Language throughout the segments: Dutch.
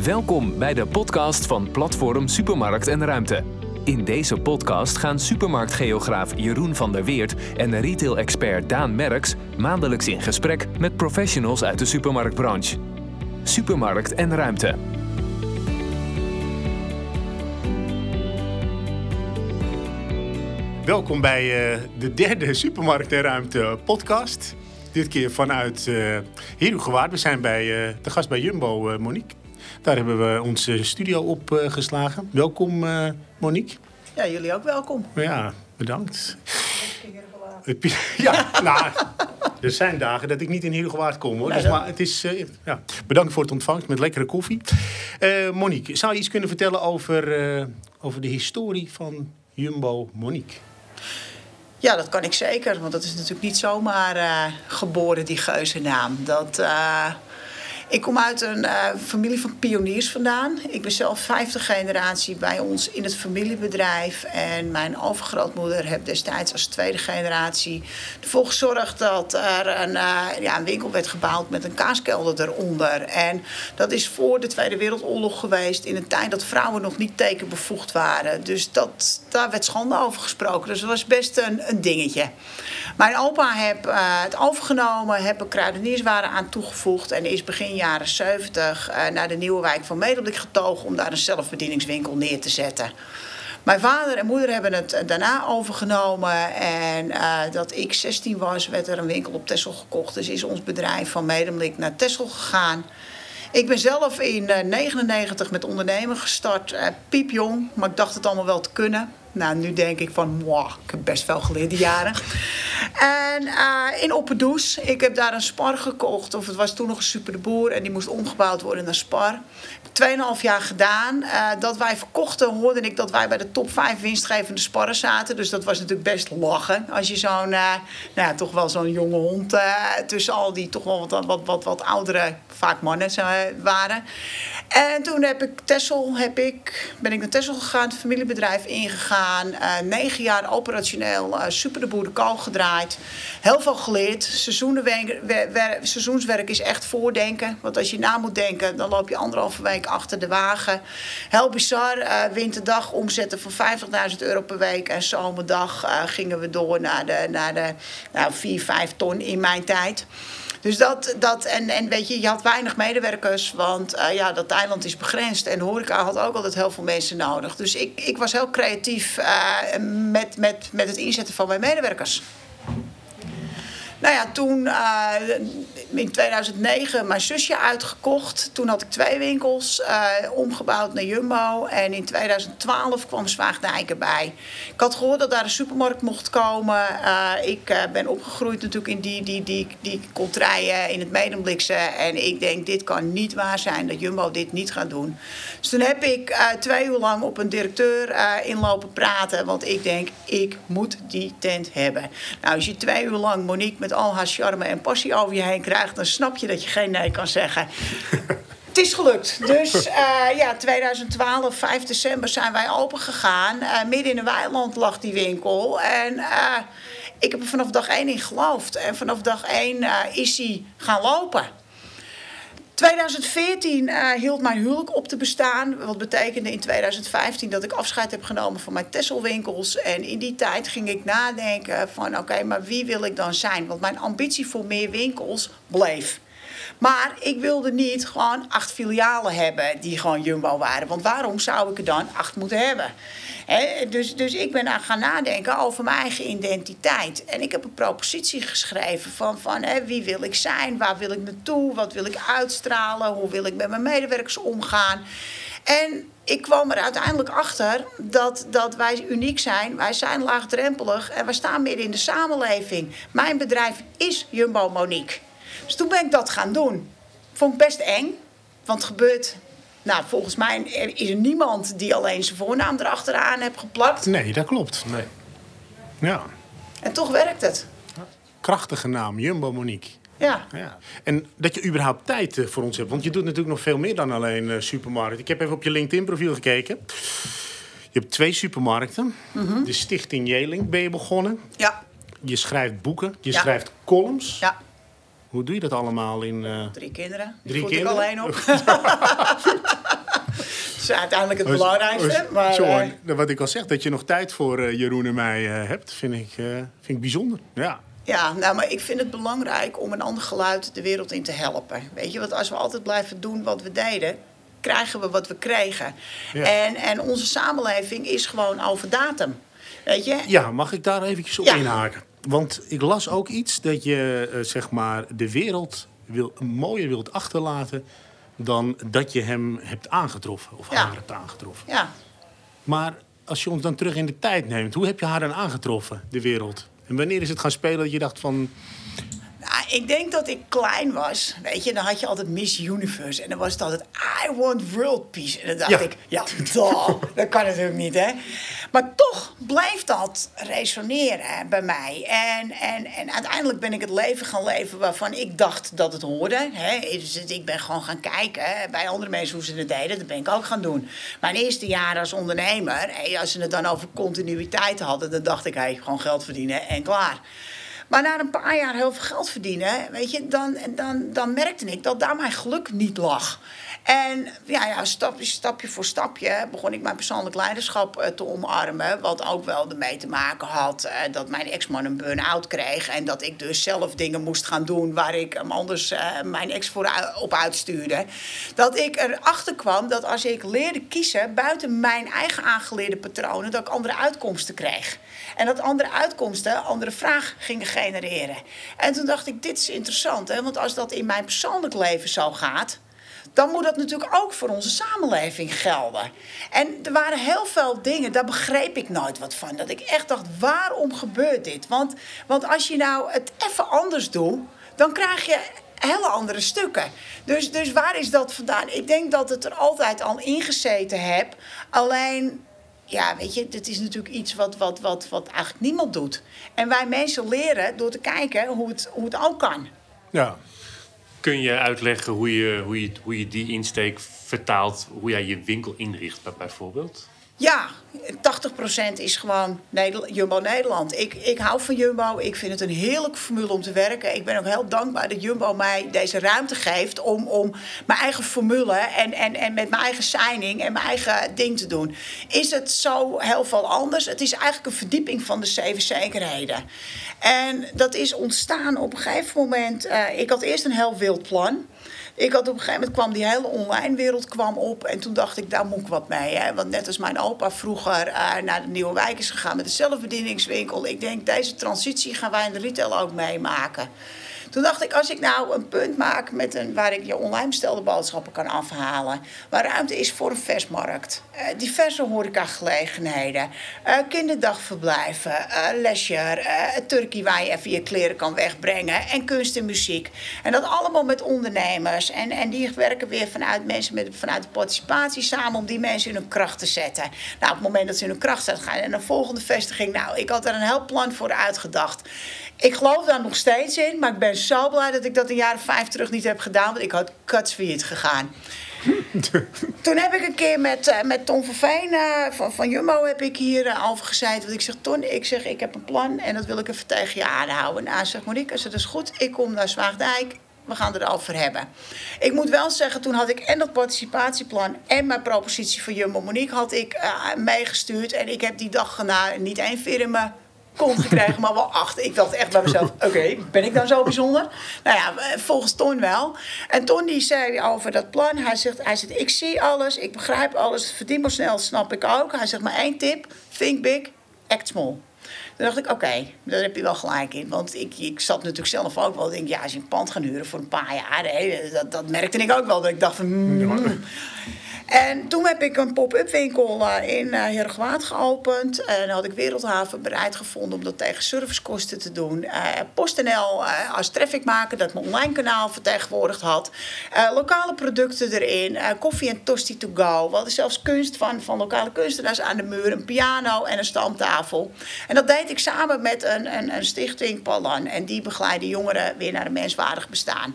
Welkom bij de podcast van Platform Supermarkt en Ruimte. In deze podcast gaan supermarktgeograaf Jeroen van der Weert en retail-expert Daan Merks maandelijks in gesprek met professionals uit de supermarktbranche. Supermarkt en Ruimte. Welkom bij uh, de derde Supermarkt en Ruimte podcast. Dit keer vanuit uh, Herugewaard. We zijn bij, uh, te gast bij Jumbo, Monique. Daar hebben we onze studio op geslagen. Welkom Monique. Ja, jullie ook welkom. Ja, bedankt. Ja, nou, er zijn dagen dat ik niet in Herugewaard kom hoor. Dus, maar het is, ja. Bedankt voor het ontvangst met lekkere koffie. Monique, zou je iets kunnen vertellen over, over de historie van Jumbo Monique? Ja, dat kan ik zeker. Want dat is natuurlijk niet zomaar uh, geboren, die geuzennaam. Dat, uh, ik kom uit een uh, familie van pioniers vandaan. Ik ben zelf vijfde generatie bij ons in het familiebedrijf. En mijn overgrootmoeder heeft destijds als tweede generatie ervoor gezorgd dat er een, uh, ja, een winkel werd gebouwd met een kaaskelder eronder. En dat is voor de Tweede Wereldoorlog geweest in een tijd dat vrouwen nog niet tekenbevoegd waren. Dus dat, daar werd schande over gesproken. Dus dat was best een, een dingetje. Mijn opa heeft uh, het overgenomen, heb er kruidenierswaren aan toegevoegd en is begin jaren 70 uh, naar de nieuwe wijk van Medeblik getogen om daar een zelfbedieningswinkel neer te zetten. Mijn vader en moeder hebben het daarna overgenomen. En uh, dat ik 16 was, werd er een winkel op Texel gekocht. Dus is ons bedrijf van Medemblik naar Texel gegaan. Ik ben zelf in 1999 uh, met ondernemen gestart. Uh, piepjong, maar ik dacht het allemaal wel te kunnen. Nou, nu denk ik van, ik heb best wel geleerd die jaren. En uh, in Opperdoes, ik heb daar een spar gekocht. Of het was toen nog een super en die moest omgebouwd worden naar spar. Tweeënhalf jaar gedaan. Uh, dat wij verkochten, hoorde ik dat wij bij de top 5 winstgevende sparren zaten. Dus dat was natuurlijk best lachen. Als je zo'n, uh, nou ja, toch wel zo'n jonge hond tussen al die toch wel wat, wat, wat, wat oudere, vaak mannen waren. En toen heb ik Tessel, heb ik, ben ik naar Tessel gegaan, het familiebedrijf ingegaan. Uh, negen jaar operationeel uh, super de boerenkool gedraaid. Heel veel geleerd. Seizoenswerk is echt voordenken. Want als je na moet denken, dan loop je anderhalve week achter de wagen. Heel bizar. Uh, winterdag omzetten van 50.000 euro per week. En zomerdag gingen we door naar de, naar de nou, 4, 5 ton in mijn tijd. Dus dat, dat en, en weet je, je had weinig medewerkers, want uh, ja, dat eiland is begrensd. En horeca had ook altijd heel veel mensen nodig. Dus ik, ik was heel creatief uh, met, met, met het inzetten van mijn medewerkers. Nou ja, toen uh, in 2009 mijn zusje uitgekocht. Toen had ik twee winkels, uh, omgebouwd naar Jumbo. En in 2012 kwam Zwaagdijk erbij. Ik had gehoord dat daar een supermarkt mocht komen. Uh, ik ben opgegroeid natuurlijk in die, die, die, die kontrijen in het Medemblikse. En ik denk, dit kan niet waar zijn dat Jumbo dit niet gaat doen. Dus toen heb ik twee uur lang op een directeur inlopen praten. Want ik denk, ik moet die tent hebben. Nou, als je twee uur lang Monique met al haar charme en passie over je heen krijgt, dan snap je dat je geen nee kan zeggen. Het is gelukt. Dus uh, ja, 2012, 5 december zijn wij open gegaan. Uh, midden in een weiland lag die winkel. En uh, ik heb er vanaf dag 1 in geloofd. En vanaf dag 1 is hij gaan lopen. 2014 uh, hield mijn huwelijk op te bestaan. Wat betekende in 2015 dat ik afscheid heb genomen van mijn Tesselwinkels. En in die tijd ging ik nadenken van oké, maar wie wil ik dan zijn? Want mijn ambitie voor meer winkels bleef. Maar ik wilde niet gewoon acht filialen hebben die gewoon Jumbo waren. Want waarom zou ik er dan acht moeten hebben? He, dus, dus ik ben aan gaan nadenken over mijn eigen identiteit. En ik heb een propositie geschreven van, van wie wil ik zijn, waar wil ik naartoe, wat wil ik uitstralen, hoe wil ik met mijn medewerkers omgaan. En ik kwam er uiteindelijk achter dat, dat wij uniek zijn. Wij zijn laagdrempelig en we staan midden in de samenleving. Mijn bedrijf is Jumbo Monique. Dus toen ben ik dat gaan doen. Vond ik best eng, want het gebeurt nou, volgens mij is er niemand die alleen zijn voornaam erachteraan heeft geplakt. Nee, dat klopt. Nee. Ja. En toch werkt het. Krachtige naam, Jumbo Monique. Ja. ja. En dat je überhaupt tijd eh, voor ons hebt. Want je doet natuurlijk nog veel meer dan alleen uh, supermarkt. Ik heb even op je LinkedIn-profiel gekeken. Je hebt twee supermarkten. Mm -hmm. De Stichting Jeling ben je begonnen. Ja. Je schrijft boeken. Je ja. schrijft columns. Ja. Hoe doe je dat allemaal in... Uh... Drie kinderen. Die Drie kinderen? ik alleen op. dat is uiteindelijk het Oh, belangrijkste. oh, is- Maar, eh, hoor. wat ik al zeg, dat je nog tijd voor eh, Jeroen en mij eh, hebt, vind ik, eh, vind ik bijzonder. Ja. Ja, nou, maar ik vind het belangrijk om een ander geluid de wereld in te helpen. Weet je, want als we altijd blijven doen wat we deden, krijgen we wat we kregen. Ja. En, en onze samenleving is gewoon over datum. Weet je? ja, mag ik daar eventjes op Ja. inhaken? Want ik las ook iets dat je eh, zeg maar de wereld wil, mooier wilt achterlaten dan dat je hem hebt aangetroffen of Ja. haar hebt aangetroffen. Ja. Maar als je ons dan terug in de tijd neemt, hoe heb je haar dan aangetroffen, de wereld? En wanneer is het gaan spelen dat je dacht van, Nou, ik denk dat ik klein was. Weet je, dan had je altijd Miss Universe. En dan was het altijd, I want world peace. En dan dacht Ja. ik, ja, duh, dat kan natuurlijk niet, hè. Maar toch bleef dat resoneren bij mij. En, en, en uiteindelijk ben ik het leven gaan leven waarvan ik dacht dat het hoorde. Hè. Dus ik ben gewoon gaan kijken bij andere mensen hoe ze het deden. Dat ben ik ook gaan doen. Mijn eerste jaar als ondernemer, als ze het dan over continuïteit hadden... dan dacht ik, hé, gewoon geld verdienen en klaar. Maar na een paar jaar heel veel geld verdienen, weet je, dan, dan, dan merkte ik dat daar mijn geluk niet lag. En ja, ja stapje, stapje voor stapje begon ik mijn persoonlijk leiderschap eh, te omarmen. Wat ook wel ermee te maken had eh, dat mijn ex-man een burn-out kreeg. En dat ik dus zelf dingen moest gaan doen waar ik hem anders eh, mijn ex voor op uitstuurde. Dat ik erachter kwam dat als ik leerde kiezen buiten mijn eigen aangeleerde patronen, dat ik andere uitkomsten kreeg. En dat andere uitkomsten andere vraag gingen genereren. En toen dacht ik, dit is interessant, hè? want als dat in mijn persoonlijk leven zo gaat dan moet dat natuurlijk ook voor onze samenleving gelden. En er waren heel veel dingen, daar begreep ik nooit wat van. Dat ik echt dacht, waarom gebeurt dit? Want, want als je nou het even anders doet, dan krijg je hele andere stukken. Dus, dus waar is dat vandaan? Ik denk dat het er altijd al ingezeten heb. Alleen, ja, weet je, dit is natuurlijk iets wat, wat, wat, wat eigenlijk niemand doet. En wij mensen leren door te kijken hoe het, hoe het ook kan. ja, Kun je uitleggen hoe je, hoe, je, hoe je die insteek vertaalt, hoe jij je winkel inricht bij- bijvoorbeeld? Ja, 80% is gewoon Jumbo Nederland. Ik, ik hou van Jumbo. Ik vind het een heerlijke formule om te werken. Ik ben ook heel dankbaar dat Jumbo mij deze ruimte geeft om, om mijn eigen formule en, en, en met mijn eigen signing en mijn eigen ding te doen. Is het zo heel veel anders? Het is eigenlijk een verdieping van de zeven zekerheden. En dat is ontstaan op een gegeven moment. eh, ik had eerst een heel wild plan. Ik had op een gegeven moment kwam die hele online wereld kwam op. En toen dacht ik, daar moet ik wat mee. Hè? Want net als mijn opa vroeger eh, naar de Nieuwe Wijk is gegaan met de zelfbedieningswinkel. Ik denk, deze transitie gaan wij in de retail ook meemaken. Toen dacht ik, als ik nou een punt maak met een, waar ik je online bestelde boodschappen kan afhalen. Waar ruimte is voor een versmarkt. eh, diverse horecagelegenheden. eh kinderdagverblijven. leisure. eh, een turkey waar je even je kleren kan wegbrengen. En kunst en muziek. En dat allemaal met ondernemers. En, en die werken weer vanuit mensen met, vanuit de participatie samen om die mensen in hun kracht te zetten. Nou, op het moment dat ze in hun kracht zetten, gaan en de volgende vestiging. Nou, ik had er een heel plan voor uitgedacht. Ik geloof daar nog steeds in, maar ik ben zo blij dat ik dat een jaar of vijf terug niet heb gedaan, want ik had kutsfailliet gegaan. Toen heb ik een keer met, eh, met Ton van Veen eh, van, van Jumbo heb ik hier eh, over gezeten. Want ik zeg, Ton, ik zeg, ik heb een plan en dat wil ik even tegen je aanhouden. Nou, zegt Monique, als het is goed, ik kom naar Zwaagdijk. We gaan het erover hebben. Ik moet wel zeggen, toen had ik en dat participatieplan en mijn propositie voor Jumbo Monique had ik meegestuurd. En ik heb die dag na niet één mijn kont gekregen, maar wel acht. Ik dacht echt bij mezelf, oké, ben ik dan zo bijzonder? Nou ja, eh, volgens Ton wel. En Ton die zei over dat plan, hij zegt, hij zegt ik zie alles, ik begrijp alles, het verdienmodel snap ik ook. Hij zegt maar één tip, think big, act small. Toen dacht ik, oké, daar heb je wel gelijk in. Want ik, ik zat natuurlijk zelf ook wel. Denk, ja, als je een pand gaat huren voor een paar jaar... hè, dat, dat merkte ik ook wel. Dat ik dacht van... mm. En toen heb ik een pop-up winkel eh, in uh, Heergewaard geopend. En had ik Wereldhaven bereid gevonden om dat tegen servicekosten te doen. Eh, PostNL eh, als trafficmaker dat mijn online kanaal vertegenwoordigd had. Eh, lokale producten erin. eh, koffie en tosti to go. We hadden zelfs kunst van, van lokale kunstenaars aan de muur. Een piano en een stamtafel. En dat deed ik samen met een, een, een stichting Palan. En die begeleiden jongeren weer naar een menswaardig bestaan.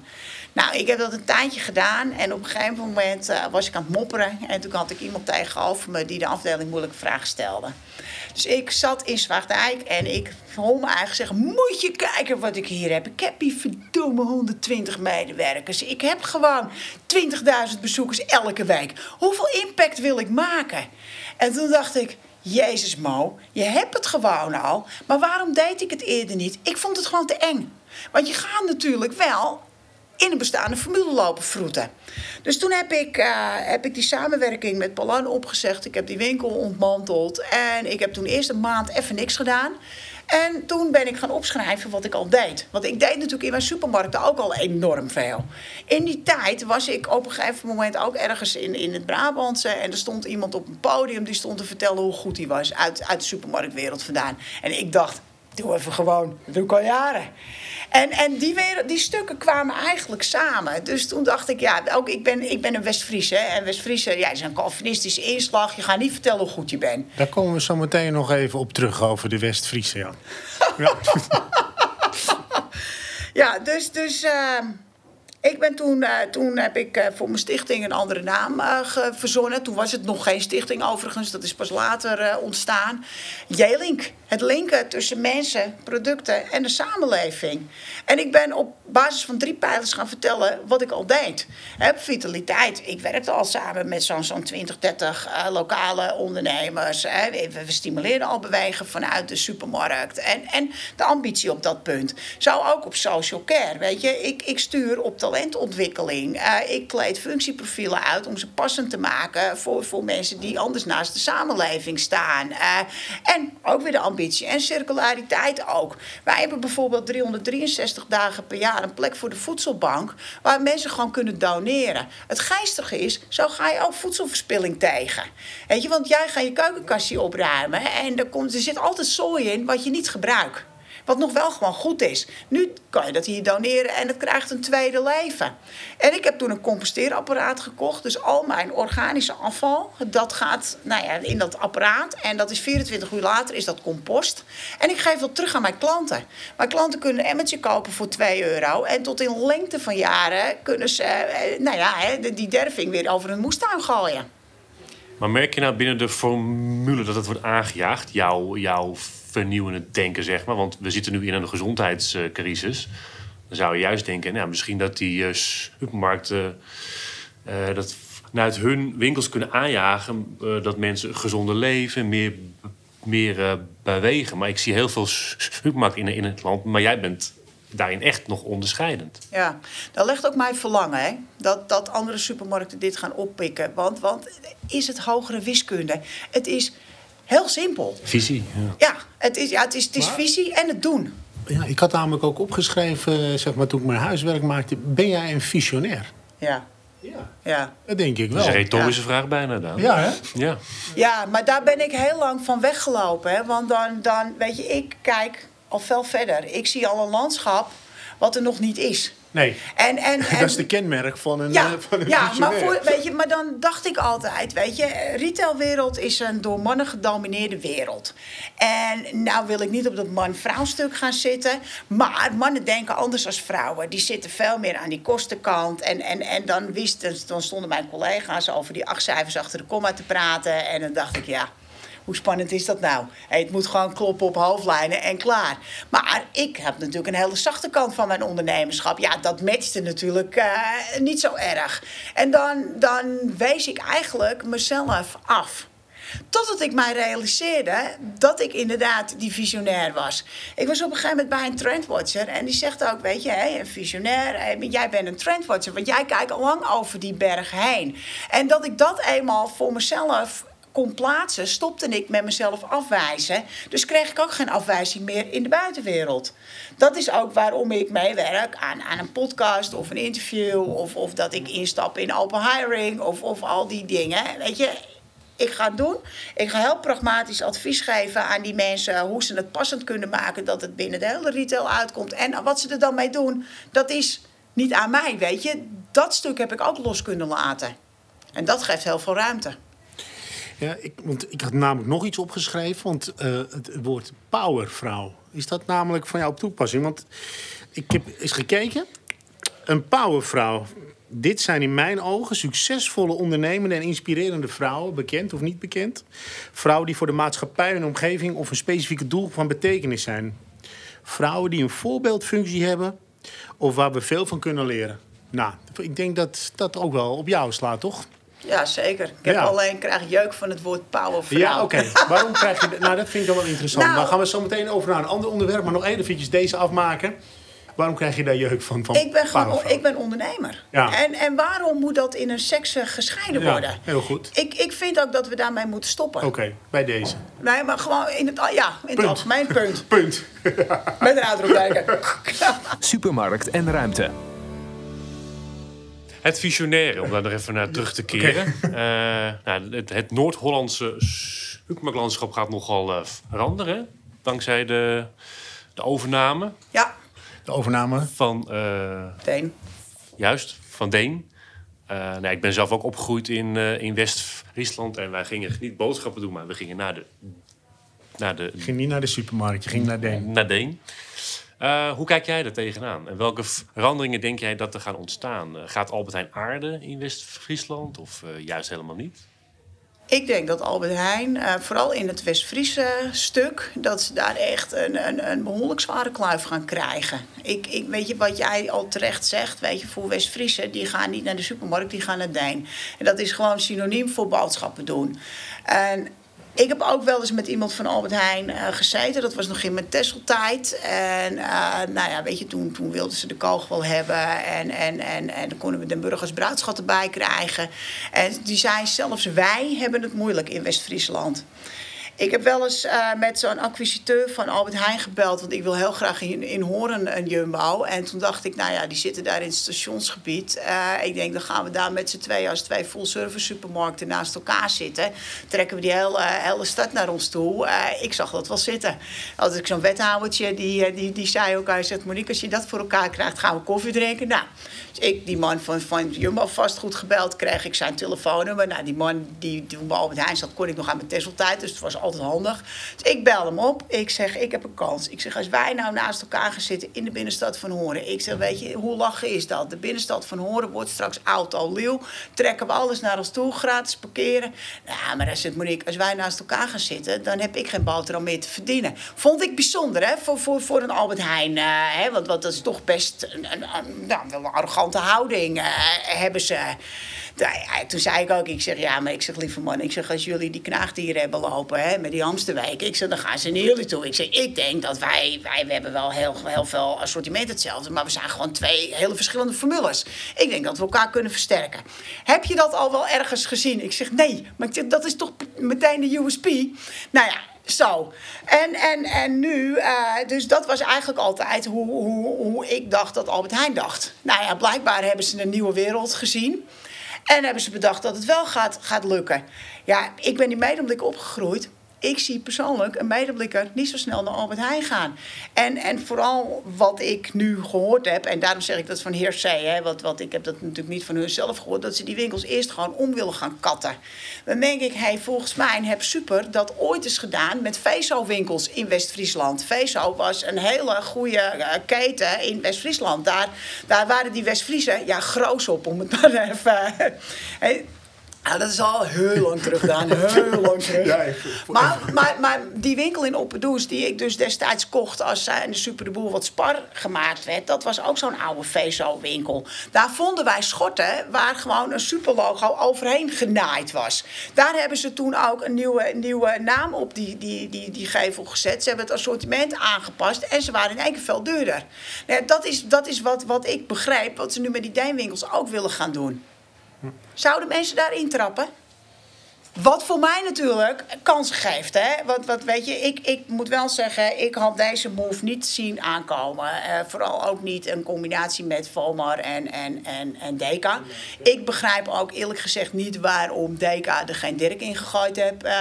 Nou, ik heb dat een tijdje gedaan. En op een gegeven moment eh, was ik aan het mopperen En toen had ik iemand tegenover me die de afdeling moeilijke vragen stelde. Dus ik zat in Zwaagdijk en ik hoor me eigenlijk zeggen... moet je kijken wat ik hier heb. Ik heb hier verdomme 120 medewerkers. Ik heb gewoon 20.000 bezoekers elke week. Hoeveel impact wil ik maken? En toen dacht ik... Jezus Mo, je hebt het gewoon al. Maar waarom deed ik het eerder niet? Ik vond het gewoon te eng. Want je gaat natuurlijk wel in een bestaande formule lopen vroeten. Dus toen heb ik, uh, heb ik die samenwerking met Palan opgezegd. Ik heb die winkel ontmanteld. En ik heb toen eerst een maand even niks gedaan. En toen ben ik gaan opschrijven wat ik al deed. Want ik deed natuurlijk in mijn supermarkten ook al enorm veel. In die tijd was ik op een gegeven moment ook ergens in, in het Brabantse. En er stond iemand op een podium die stond te vertellen hoe goed hij was. Uit, uit de supermarktwereld vandaan. En ik dacht, doe even gewoon, dat doe ik al jaren. En, en die, die stukken kwamen eigenlijk samen. Dus toen dacht ik, ja, ook, ik, ben, ik ben een West-Fries. En West-Friese, ja, is een Calvinistische inslag. Je gaat niet vertellen hoe goed je bent. Daar komen we zo meteen nog even op terug over de West-Friese, ja. ja. ja, dus... dus uh, ik ben toen, uh, toen heb ik uh, voor mijn stichting een andere naam uh, verzonnen. Toen was het nog geen stichting overigens, dat is pas later ontstaan. J-Link, het linken tussen mensen, producten en de samenleving. En ik ben op basis van drie pijlers gaan vertellen wat ik al deed. He, vitaliteit, ik werkte al samen met zo'n zo'n 20, 30 lokale ondernemers. We, stimuleerden al bewegen vanuit de supermarkt. En, en de ambitie op dat punt. Zo ook op social care, weet je. Ik, ik stuur op talentontwikkeling. Uh, ik kleed functieprofielen uit om ze passend te maken voor, voor mensen die anders naast de samenleving staan. Uh, en ook weer de ambitie en circulariteit ook. Wij hebben bijvoorbeeld 363 dagen per jaar een plek voor de voedselbank waar mensen gewoon kunnen doneren. Het geestige is, zo ga je ook voedselverspilling tegen. Weet je, want jij gaat je keukenkastje opruimen en er, komt, er zit altijd zooi in wat je niet gebruikt. Wat nog wel gewoon goed is. Nu kan je dat hier doneren en het krijgt een tweede leven. En ik heb toen een composteerapparaat gekocht. Dus al mijn organische afval, dat gaat nou ja, in dat apparaat. En dat is 24 uur later is dat compost. En ik geef dat terug aan mijn klanten. Mijn klanten kunnen een emmertje kopen voor 2 euro. En tot in lengte van jaren kunnen ze eh, nou ja, die derving weer over een moestuin gooien. Maar merk je nou binnen de formule dat het wordt aangejaagd, jouw, jouw vernieuwende denken, zeg maar? Want we zitten nu in een gezondheidscrisis. Dan zou je juist denken, nou, misschien dat die uh, supermarkten uh, dat vanuit hun winkels kunnen aanjagen uh, dat mensen gezonder leven, meer, meer bewegen. Maar ik zie heel veel supermarkten in, in het land, maar jij bent daarin echt nog onderscheidend. Ja, dat legt ook mijn verlangen, hè? Dat, dat andere supermarkten dit gaan oppikken. Want, want is het hogere wiskunde? Het is heel simpel. Visie, ja. Ja, het is, ja, het is, het is visie en het doen. Ja, ik had namelijk ook opgeschreven, zeg maar, toen ik mijn huiswerk maakte... ben jij een visionair? Ja. Ja. Ja. Dat denk ik wel. Dat is een retorische ja. vraag bijna dan. Ja, hè? Ja. ja, maar daar ben ik heel lang van weggelopen. Hè? Want dan, dan, weet je, ik kijk al veel verder. Ik zie al een landschap wat er nog niet is. Nee, en, en, en, dat is de kenmerk van een, ja, uh, van een ja maar, voor, weet je, maar dan dacht ik altijd, weet je, retailwereld is een door mannen gedomineerde wereld. En nou wil ik niet op dat man-vrouw stuk gaan zitten, maar mannen denken anders als vrouwen. Die zitten veel meer aan die kostenkant. En, en, en dan, wisten, dan stonden mijn collega's over die acht cijfers achter de komma te praten. En dan dacht ik, ja, hoe spannend is dat nou? Het moet gewoon kloppen op hoofdlijnen en klaar. Maar ik heb natuurlijk een hele zachte kant van mijn ondernemerschap. Ja, dat matchte natuurlijk uh, niet zo erg. En dan, dan wees ik eigenlijk mezelf af. Totdat ik mij realiseerde dat ik inderdaad die visionair was. Ik was op een gegeven moment bij een trendwatcher en die zegt ook: Weet je, hey, een visionair, jij bent een trendwatcher, want jij kijkt al lang over die berg heen. En dat ik dat eenmaal voor mezelf kon plaatsen, stopte ik met mezelf afwijzen. Dus kreeg ik ook geen afwijzing meer in de buitenwereld. Dat is ook waarom ik meewerk aan, aan een podcast of een interview. Of, of dat ik instap in open hiring of, of al die dingen. Weet je, ik ga doen. Ik ga heel pragmatisch advies geven aan die mensen hoe ze het passend kunnen maken dat het binnen de hele retail uitkomt. En wat ze er dan mee doen, dat is niet aan mij, weet je. Dat stuk heb ik ook los kunnen laten. En dat geeft heel veel ruimte. Ja, ik, want ik had namelijk nog iets opgeschreven. Want uh, het woord powervrouw, is dat namelijk van jou op toepassing? Want ik heb eens gekeken. Een powervrouw, Dit zijn in mijn ogen succesvolle ondernemende en inspirerende vrouwen, bekend of niet bekend. Vrouwen die voor de maatschappij, een omgeving of een specifieke doel van betekenis zijn. Vrouwen die een voorbeeldfunctie hebben of waar we veel van kunnen leren. Nou, ik denk dat dat ook wel op jou slaat, toch? Ja, zeker. Ik heb Ja. alleen krijg jeuk van het woord powervrouw. Ja, oké. Waarom krijg je... dat? Nou, dat vind ik dan wel interessant. Nou- Dan gaan we zo meteen over naar een ander onderwerp. Maar nog één eventjes deze afmaken. Waarom krijg je daar jeuk van? van Ik ben, gewoon, powervrouw? ik ben ondernemer. Ja. En, en waarom moet dat in een seks eh, gescheiden Ja, worden? heel goed. Ik, ik vind ook dat we daarmee moeten stoppen. Oké, bij deze. Nee, maar gewoon in het, al- ja, in het Punt. algemeen punt. Punt. Met een uitroepteken. Supermarkt en ruimte. Het visionaire, om daar nog even naar terug te keren. Eh, nou, het het Noord-Hollandse supermarktlandschap gaat nogal eh, veranderen. Dankzij de, de overname ja, De overname. van, eh, Teen. juist, van Deen. Eh, nou, ik ben zelf ook opgegroeid in, eh, in West-Friesland. En wij gingen niet boodschappen doen, maar we gingen naar de, naar de, Je ging niet naar de supermarkt, je ging naar Deen. naar Deen. Eh, hoe kijk jij daar tegenaan? En welke veranderingen denk jij dat er gaan ontstaan? Eh, gaat Albert Heijn aarden in West-Friesland of eh, juist helemaal niet? Ik denk dat Albert Heijn, vooral in het West-Friese stuk, dat ze daar echt een, een, een behoorlijk zware kluif gaan krijgen. Ik, ik, weet je wat jij al terecht zegt, weet je, voor West-Friese, die gaan niet naar de supermarkt, die gaan naar Deen. En dat is gewoon synoniem voor boodschappen doen. En ik heb ook wel eens met iemand van Albert Heijn eh, gezeten. Dat was nog in mijn Tesseltijd. En eh, nou ja, weet je, toen, toen wilden ze de koog wel hebben. En, en, en, en dan konden we de burgers bruidschat erbij krijgen. En die zei zelfs wij hebben het moeilijk in West-Friesland. Ik heb wel eens eh, met zo'n acquisiteur van Albert Heijn gebeld. Want ik wil heel graag in, in Horen een Jumbo. En toen dacht ik, nou ja, die zitten daar in het stationsgebied. Eh, ik denk, dan gaan we daar met z'n tweeën als twee full-service supermarkten naast elkaar zitten. Trekken we die hele, hele stad naar ons toe. Eh, ik zag dat wel zitten. Had ik zo'n wethoudertje, die, eh, die, die zei ook, hij zegt, Monique, als je dat voor elkaar krijgt, gaan we koffie drinken. Nou, dus ik die man van, van Jumbo vastgoed gebeld, kreeg ik zijn telefoonnummer. Nou, die man die bij Albert Heijn zat, kon ik nog aan mijn Tesseltijd. Dus het was altijd handig. Dus ik bel hem op. Ik zeg, ik heb een kans. Ik zeg, als wij nou naast elkaar gaan zitten in de binnenstad van Horen. Ik zeg, weet je, hoe lachen is dat? De binnenstad van Horen wordt straks auto. Trekken we alles naar ons toe, gratis parkeren. Nou, maar dan zegt Monique, als wij naast elkaar gaan zitten, dan heb ik geen boterham meer te verdienen. Vond ik bijzonder, hè, voor, voor, voor een Albert Heijn. eh, hè, want, want dat is toch best een, een, een, nou, arrogante houding eh, hebben ze. Nou toen zei ik ook, ik zeg, ja, maar ik zeg, lieve man, ik zeg, als jullie die knaagdieren hebben lopen, hè, met die hamsterwijken, ik zeg, dan gaan ze naar jullie toe. Ik zeg, ik denk dat wij, wij we hebben wel heel, heel veel assortiment hetzelfde, maar we zijn gewoon twee hele verschillende formules. Ik denk dat we elkaar kunnen versterken. Heb je dat al wel ergens gezien? Ik zeg, nee, maar dat is toch meteen de USP? Nou ja, zo. En, en, en nu, eh, dus dat was eigenlijk altijd hoe, hoe, hoe ik dacht dat Albert Heijn dacht. Nou ja, blijkbaar hebben ze een nieuwe wereld gezien. En hebben ze bedacht dat het wel gaat, gaat lukken. Ja, ik ben in Medemblik opgegroeid. Ik zie persoonlijk een medeblikker niet zo snel naar Albert Heijn gaan. En, en vooral wat ik nu gehoord heb, en daarom zeg ik dat van heer C, hè, want, ik heb dat natuurlijk niet van hun zelf gehoord, dat ze die winkels eerst gewoon om willen gaan katten. Dan denk ik, hey, volgens mij heb Super dat ooit eens gedaan met Vezo-winkels in West-Friesland. Vezo was een hele goede eh, keten in West-Friesland. Daar, daar waren die West-Friesen ja, groos op, om het maar even. Hey, nou, dat is al heel lang terug, Daan. Heel lang terug. Ja, maar, maar, maar die winkel in Opperdoes, die ik dus destijds kocht als eh, in de Super de Boer wat spar gemaakt werd, dat was ook zo'n oude Vezo-winkel. Daar vonden wij schotten waar gewoon een superlogo overheen genaaid was. Daar hebben ze toen ook een nieuwe, nieuwe naam op die, die, die, die gevel gezet. Ze hebben het assortiment aangepast en ze waren in één keer veel duurder. Nou, dat is, dat is wat, wat ik begrijp, wat ze nu met die Deenwinkels ook willen gaan doen. Zouden mensen daarin trappen? Wat voor mij natuurlijk kans geeft. Hè? Want wat weet je, ik, ik moet wel zeggen, ik had deze move niet zien aankomen. Eh, vooral ook niet een combinatie met Vomar en, en, en, en Deka. Ik begrijp ook eerlijk gezegd niet waarom Deka er geen Dirk in gegooid heeft. eh,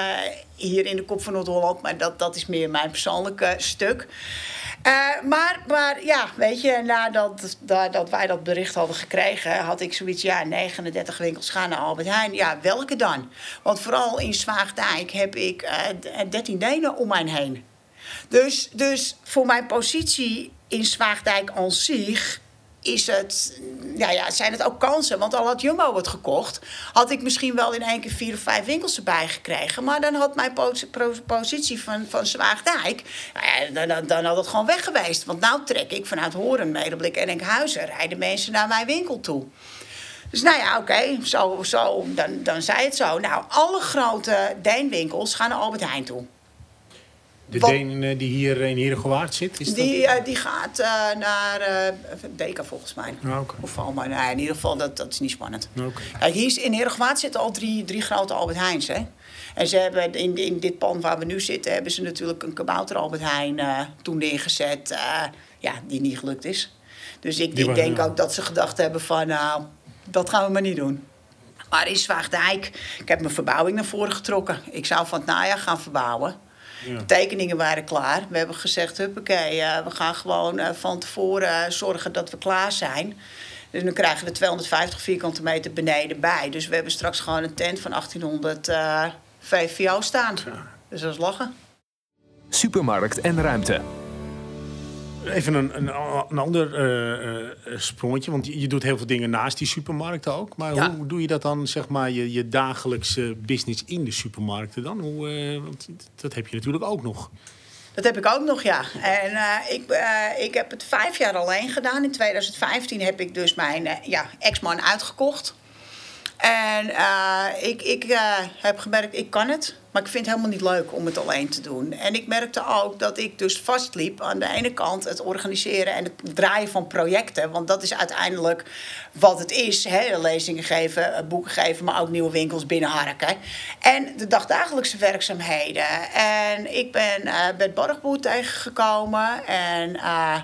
hier in de kop van Noord-Holland. Maar dat, dat is meer mijn persoonlijke stuk. Eh, maar, maar ja, weet je, nadat dat, wij dat bericht hadden gekregen, had ik zoiets, ja, 39 winkels gaan naar Albert Heijn. Ja, welke dan? Want vooral in Zwaagdijk heb ik eh, 13 Denen om mij heen. Dus, dus voor mijn positie in Zwaagdijk aan zich is het, ja, ja, zijn het ook kansen. Want al had Jumbo het gekocht, had ik misschien wel in één keer vier of vijf winkels erbij gekregen. Maar dan had mijn positie van, van Zwaagdijk, nou dan, dan had het gewoon weg geweest. Want nou trek ik vanuit Horen, Medeblik en Enkhuizen, rijden mensen naar mijn winkel toe. Dus nou ja, oké, zo, zo, dan, dan zei het zo. Nou, alle grote Deenwinkels gaan naar Albert Heijn toe. De Wat- Deen die hier in Herengewaard zit, is dat... Die, eh, die gaat eh, naar eh Deka volgens mij. Ah. Of Alma. Nou, in ieder geval, dat, dat is niet spannend. Kijk, hier is- in Herengewaard zitten al drie, drie grote Albert Heijns. Hè? En ze hebben in, in dit pand waar we nu zitten... hebben ze natuurlijk een kabouter Albert Heijn toen neergezet... ja, die niet gelukt is. Dus ik, ik denk ook dat ze gedacht hebben van... nou, dat gaan we maar niet doen. Maar in Zwaagdijk, ik heb mijn verbouwing naar voren getrokken. Ik zou van het najaar gaan verbouwen. Ja. De tekeningen waren klaar. We hebben gezegd, huppakee, eh, we gaan gewoon eh, van tevoren zorgen dat we klaar zijn. Dus dan krijgen we 250 vierkante meter beneden bij. Dus we hebben straks gewoon een tent van 1800 eh VVO staan. Dus dat is lachen. Supermarkt en ruimte. Even een, een, een ander eh, sprongetje, want je, je doet heel veel dingen naast die supermarkten ook. Maar Ja. hoe doe je dat dan, zeg maar, je, je dagelijkse business in de supermarkten dan? Hoe, eh, want dat heb je natuurlijk ook nog. Dat heb ik ook nog, ja. En ik, ik heb het vijf jaar alleen gedaan. In 2015 heb ik dus mijn ja, ex-man uitgekocht. En ik, ik heb gemerkt, ik kan het. Maar ik vind het helemaal niet leuk om het alleen te doen. En ik merkte ook dat ik dus vastliep aan de ene kant het organiseren en het draaien van projecten. Want dat is uiteindelijk wat het is. Hè? Lezingen geven, eh, boeken geven, maar ook nieuwe winkels binnenharken. En de dagdagelijkse werkzaamheden. En ik ben eh Bert Borgboer tegengekomen. En eh,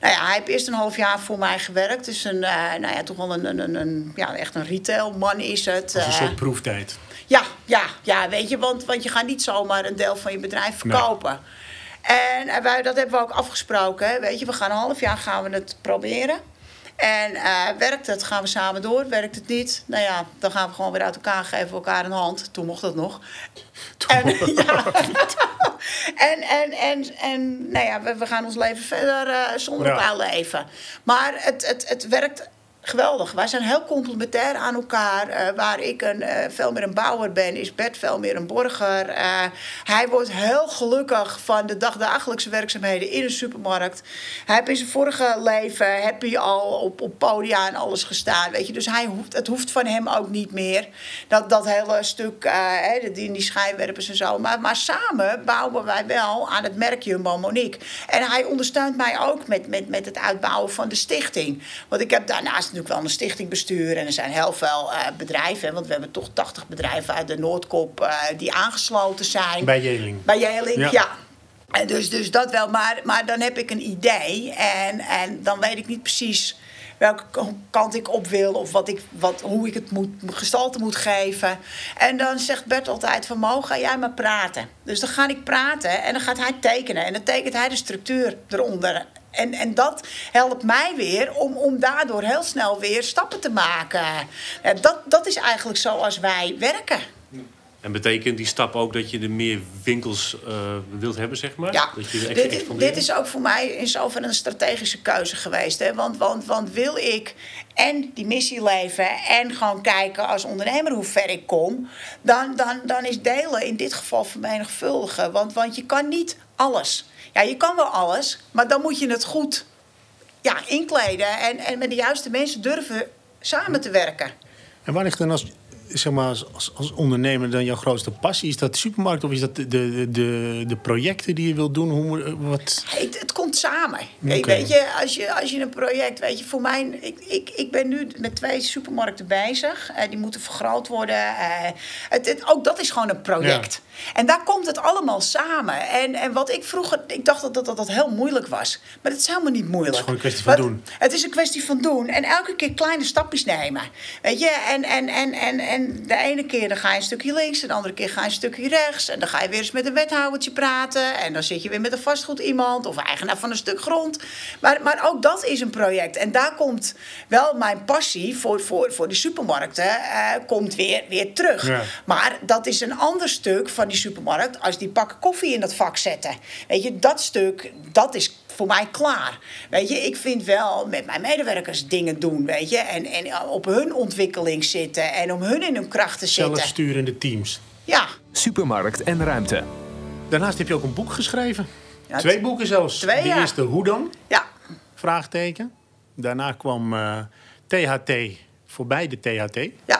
nou ja, hij heeft eerst een half jaar voor mij gewerkt. Dus een, eh, nou ja, toch wel een, een, een, een- ja, echt een retailman is het. Als een Eh, soort proeftijd. Ja, ja, ja, weet je, want, want je gaat niet zomaar een deel van je bedrijf Nee. verkopen. En wij, dat hebben we ook afgesproken. Hè. Weet je, we gaan een half jaar gaan we het proberen. En eh, werkt het, gaan we samen door. Werkt het niet, nou ja, dan gaan we gewoon weer uit elkaar geven we elkaar een hand. Toen mocht dat nog. En, ja. en, en, en, en nou ja, we, we gaan ons leven verder eh, zonder Ja. elkaar leven. Maar het, het, het werkt geweldig. Wij zijn heel complementair aan elkaar. Eh, waar ik een, eh, veel meer een bouwer ben, is Bert veel meer een borger. Eh, hij wordt heel gelukkig van de dagdagelijkse werkzaamheden in een supermarkt. Hij heeft in zijn vorige leven heb hij al op, op podia en alles gestaan. Weet je? Dus hij hoeft, het hoeft van hem ook niet meer. Dat, dat hele stuk, hè, die, die schijnwerpers en zo. Maar, maar samen bouwen wij wel aan het merk Jumbo Monique. En hij ondersteunt mij ook met, met, met het uitbouwen van de stichting. Want ik heb daarnaast natuurlijk wel een stichtingbestuur. En er zijn heel veel eh, bedrijven. Want we hebben toch 80 bedrijven uit de Noordkop eh, die aangesloten zijn. Bij Jeling. Bij Jeling, Ja. ja. En dus, dus dat wel. Maar, maar dan heb ik een idee. En, en dan weet ik niet precies welke kant ik op wil. Of wat ik, wat, hoe ik het moet, gestalte moet geven. En dan zegt Bert altijd van... Mo, ga jij maar praten. Dus dan ga ik praten en dan gaat hij tekenen. En dan tekent hij de structuur eronder. En, en dat helpt mij weer om, om daardoor heel snel weer stappen te maken. Ja, dat, dat is eigenlijk zoals wij werken. En betekent die stap ook dat je er meer winkels eh, wilt hebben, zeg maar? Ja, Dat je echt dit, dit is ook voor mij in zoverre een strategische keuze geweest. Hè? Want, want, want wil ik en die missie leven en gewoon kijken als ondernemer hoe ver ik kom, dan, dan, dan is delen in dit geval vermenigvuldigen. Want, want je kan niet alles. Ja, je kan wel alles, maar dan moet je het goed ja, inkleden en, en met de juiste mensen durven samen te werken. En waar ligt dan als, zeg maar, als, als, ondernemer dan jouw grootste passie? Is dat de supermarkt of is dat de, de, de, de projecten die je wilt doen? Hoe, wat? Het, het komt samen. Oké. Weet je, als je, als je een project, weet je, voor mij, ik, ik, ik ben nu met twee supermarkten bezig. Eh, die moeten vergroot worden. Eh, het, het- ook dat is gewoon een project. En daar komt het allemaal samen. En, en wat ik vroeger, ik dacht dat dat, dat dat heel moeilijk was. Maar het is helemaal niet moeilijk. Het is gewoon een kwestie van Wat- doen. Het is een kwestie van doen. En elke keer kleine stapjes nemen. Weet je, en, en, en, en, en de ene keer dan ga je een stukje links, en de andere keer ga je een stukje rechts. En dan ga je weer eens met een wethoudertje praten. En dan zit je weer met een vastgoed iemand of eigenaar van een stuk grond. Maar, maar ook dat is een project. En daar komt wel mijn passie voor, voor, voor die supermarkten eh, komt weer, weer terug. Ja. Maar dat is een ander stuk van die supermarkt als die pakken koffie in dat vak zetten. Weet je, dat stuk, dat is voor mij klaar. Weet je, ik vind wel met mijn medewerkers dingen doen, weet je. En, en op hun ontwikkeling zitten en om hun in hun kracht te zetten. Zelfsturende teams. Ja, Supermarkt en ruimte. Daarnaast heb je ook een boek geschreven. Ja, Twee boeken zelfs. twee, de ja. eerste Hoe dan? ja. Vraagteken. Daarna kwam eh, THT voorbij de THT. Ja,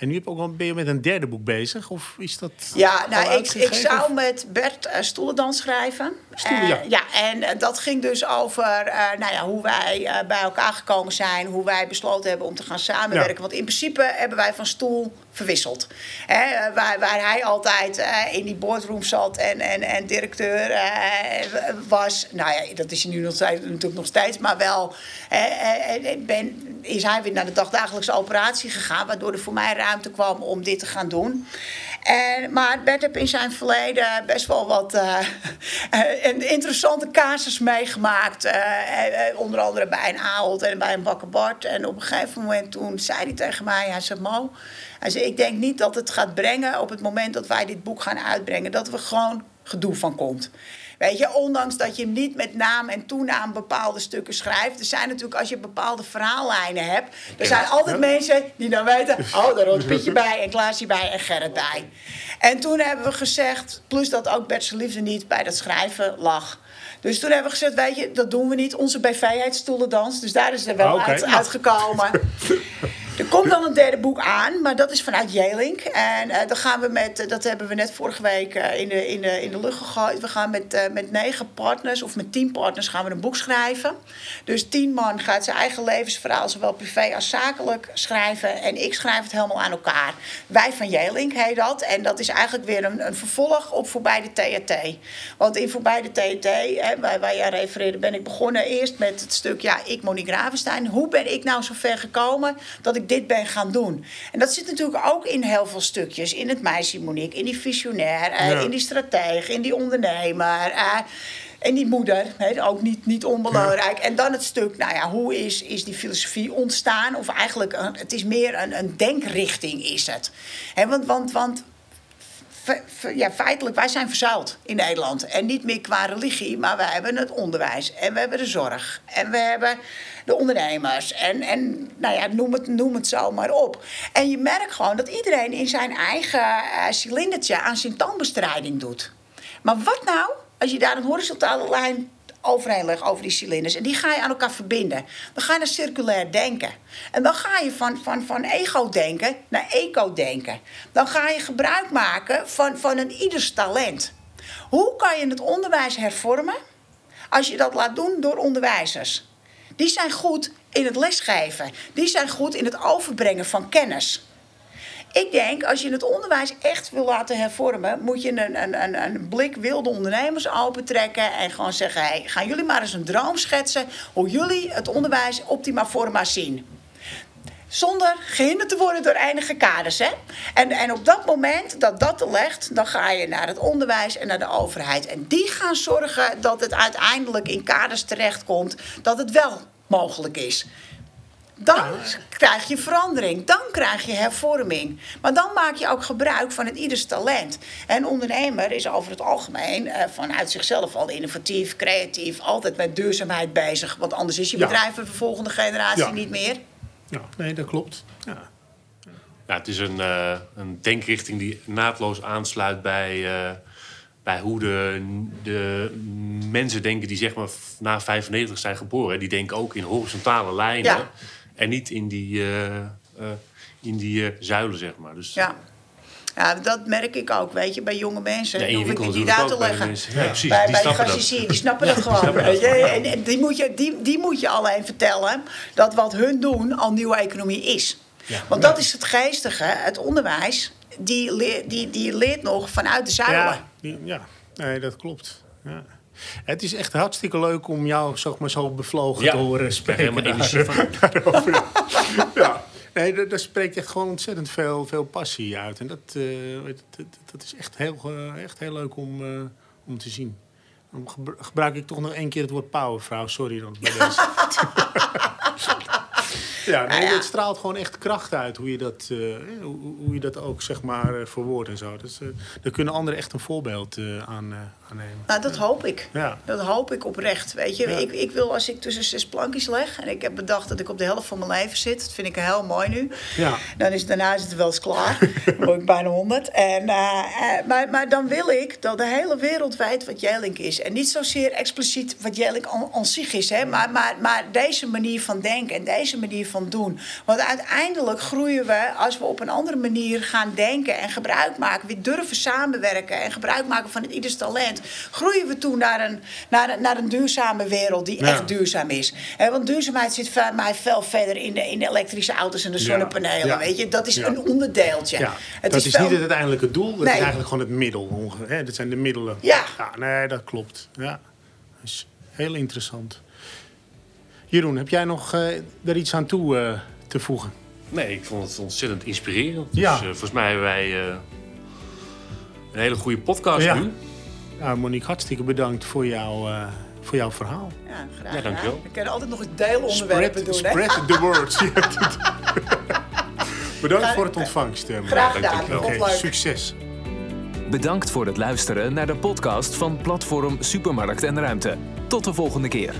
En nu heb je ook al, ben je met een derde boek bezig? Of is dat ja nou, ik, ik zou met Bert eh Stoelendans schrijven. Stoelen, Eh, ja. ja, en eh, dat ging dus over eh, nou ja, hoe wij bij elkaar gekomen zijn. Hoe wij besloten hebben om te gaan samenwerken. Ja. Want in principe hebben wij van stoel verwisseld. Hè, waar, waar hij altijd in die boardroom zat en, en, en directeur was. Nou ja, dat is hij nu nog steeds, natuurlijk nog steeds. Maar wel ben, is hij weer naar de dagdagelijkse operatie gegaan. Waardoor er voor mij ruimte kwam om dit te gaan doen. En, maar Bert heeft in zijn verleden best wel wat eh, eh, interessante casus meegemaakt. Eh, onder andere bij een Ahold en bij een Bakker Bart. En op een gegeven moment toen zei hij tegen mij, hij zei Mo... Hij zei, ik denk niet dat het gaat brengen op het moment dat wij dit boek gaan uitbrengen... dat er gewoon gedoe van komt. Weet je, ondanks dat je niet met naam en toenaam bepaalde stukken schrijft. Er zijn natuurlijk, als je bepaalde verhaallijnen hebt. Er zijn altijd mensen die dan weten. Oh, daar hoort Pietje bij en Klaasje bij en Gerrit bij. En toen hebben we gezegd. Plus dat ook Bert's liefde niet bij dat schrijven lag. Dus toen hebben we gezegd, weet je, dat doen we niet. Onze BV heet Stoelendans. Dus daar is er wel Ah, uit, uitgekomen. Er komt wel een derde boek aan, maar dat is vanuit Jelink. En eh, dan gaan we met, eh, dat hebben we net vorige week eh, in, de, in, de, in de lucht gegooid. We gaan met, met negen partners of met tien partners gaan we een boek schrijven. Dus tien man gaat zijn eigen levensverhaal, zowel privé als zakelijk, schrijven. En ik schrijf het helemaal aan elkaar. Wij van Jelink heet dat. En dat is eigenlijk weer een, een vervolg op Voorbij de THT. Want in Voorbij de THT, hè, waar, jij refereerde, ben ik begonnen eerst met het stuk... Ja, ik, Monique Ravenstein. Hoe ben ik nou zo ver gekomen dat ik dit ben gaan doen? En dat zit natuurlijk ook in heel veel stukjes. In het meisje Monique, in die visionair, eh, in die stratege, in die ondernemer... eh, en die moeder, ook niet, niet onbelangrijk. En dan het stuk, nou ja, hoe is, is die filosofie ontstaan? Of eigenlijk, een, het is meer een, een denkrichting is het. Want, want, want ja, feitelijk, wij zijn verzuild in Nederland. En niet meer qua religie, maar we hebben het onderwijs. En we hebben de zorg. En we hebben de ondernemers. En, en nou ja, noem het, noem het zo maar op. En je merkt gewoon dat iedereen in zijn eigen eh, cilindertje aan symptoombestrijding doet. Maar wat nou als je daar een horizontale lijn overheen legt over die cilinders en die ga je aan elkaar verbinden? Dan ga je naar circulair denken. En dan ga je van, van, van ego-denken naar eco-denken. Dan ga je gebruik maken van, van een ieders talent. Hoe kan je het onderwijs hervormen als je dat laat doen door onderwijzers? Die zijn goed in het lesgeven. Die zijn goed in het overbrengen van kennis. Ik denk, als je het onderwijs echt wil laten hervormen, moet je een, een, een, een blik wilde ondernemers opentrekken en gewoon zeggen: hey, gaan jullie maar eens een droom schetsen hoe jullie het onderwijs optima forma zien. Zonder gehinderd te worden door eindige kaders. Hè? En, en op dat moment dat dat legt, dan ga je naar het onderwijs en naar de overheid. En die gaan zorgen dat het uiteindelijk in kaders terechtkomt dat het wel mogelijk is. Dan krijg je verandering, dan krijg je hervorming. Maar dan maak je ook gebruik van het ieders talent. En ondernemer is over het algemeen eh, vanuit zichzelf al innovatief, creatief, altijd met duurzaamheid bezig. Want anders is je Ja. bedrijf voor de volgende generatie Ja. niet meer. Ja, nee, dat klopt. Ja. Ja, het is een, eh, een denkrichting die naadloos aansluit bij, eh, bij hoe de, de mensen denken die zeg maar na 95 zijn geboren. Die denken ook in horizontale lijnen Ja. En niet in die, eh, eh, in die eh, zuilen, zeg maar. Dus, Ja. Ja, dat merk ik ook, weet je, bij jonge mensen. Ja, je hoef ik niet uit te leggen. mensen. Ja, precies, bij, die bij snappen die snappen dat gewoon. snappen dat weet je. En, en die, moet je, die, die moet je alleen vertellen dat wat hun doen al nieuwe economie is. Want dat is het geestige. Het onderwijs, die, leer, die, die leert nog vanuit de zuilen. Ja, die- ja, nee, dat klopt. Ja. Het is echt hartstikke leuk om jou zeg maar, zo bevlogen Ja, te horen spreken. helemaal energie van. daarover. ja. Nee, daar, daar spreekt echt gewoon ontzettend veel, veel passie uit. En dat, eh, dat, dat is echt heel, echt heel leuk om, eh, om te zien. Dan gebru- gebruik ik toch nog één keer het woord powervrouw. Sorry dan bij deze. Ja, nee, Nou ja. het straalt gewoon echt kracht uit hoe je dat, eh, hoe, hoe je dat ook zeg maar eh, verwoordt en zo. Dus, eh, daar kunnen anderen echt een voorbeeld aan, aan nemen. Nou, dat hoop ik. Ja. Dat hoop ik oprecht. Weet je, Ja. ik, ik wil als ik tussen zes plankjes leg en ik heb bedacht dat ik op de helft van mijn leven zit, dat vind ik heel mooi nu. Ja. Dan is, daarna is het wel eens klaar. Dan word ik bijna 100. En, maar, maar dan wil ik dat de hele wereld weet wat Jelink is. En niet zozeer expliciet wat Jelink aan, aan zich is, hè, maar, maar, maar deze manier van denken en deze manier van doen. Want uiteindelijk groeien we als we op een andere manier gaan denken en gebruik maken, weer durven samenwerken en gebruik maken van het ieders talent, groeien we toe naar een, naar een, naar een duurzame wereld die Ja. echt duurzaam is. Want duurzaamheid zit voor mij veel verder in de, in de elektrische auto's en de zonnepanelen. Ja. Weet je? Dat is een onderdeeltje. Ja, Het dat is, veel- niet het uiteindelijke doel, dat Nee. is eigenlijk gewoon het middel. Hè? Dat zijn de middelen. Ja. nee, dat klopt. Ja. Dat is heel interessant. Jeroen, heb jij nog eh daar iets aan toe eh, te voegen? Nee, ik vond het ontzettend inspirerend. Ja. Dus eh, volgens mij hebben wij eh, een hele goede podcast Ja. nu. Nou, Monique, hartstikke bedankt voor, jou, eh, voor jouw verhaal. Ja, graag Ja, dankjewel. gedaan. We kunnen altijd nog eens deelonderwerpen Spread, doen. Hè? spread the word. Je hebt het. bedankt Graag- voor het ontvangst. Graag Dank gedaan. je wel. Vond Oké, succes. Bedankt voor het luisteren naar de podcast van Platform Supermarkt en Ruimte. Tot de volgende keer.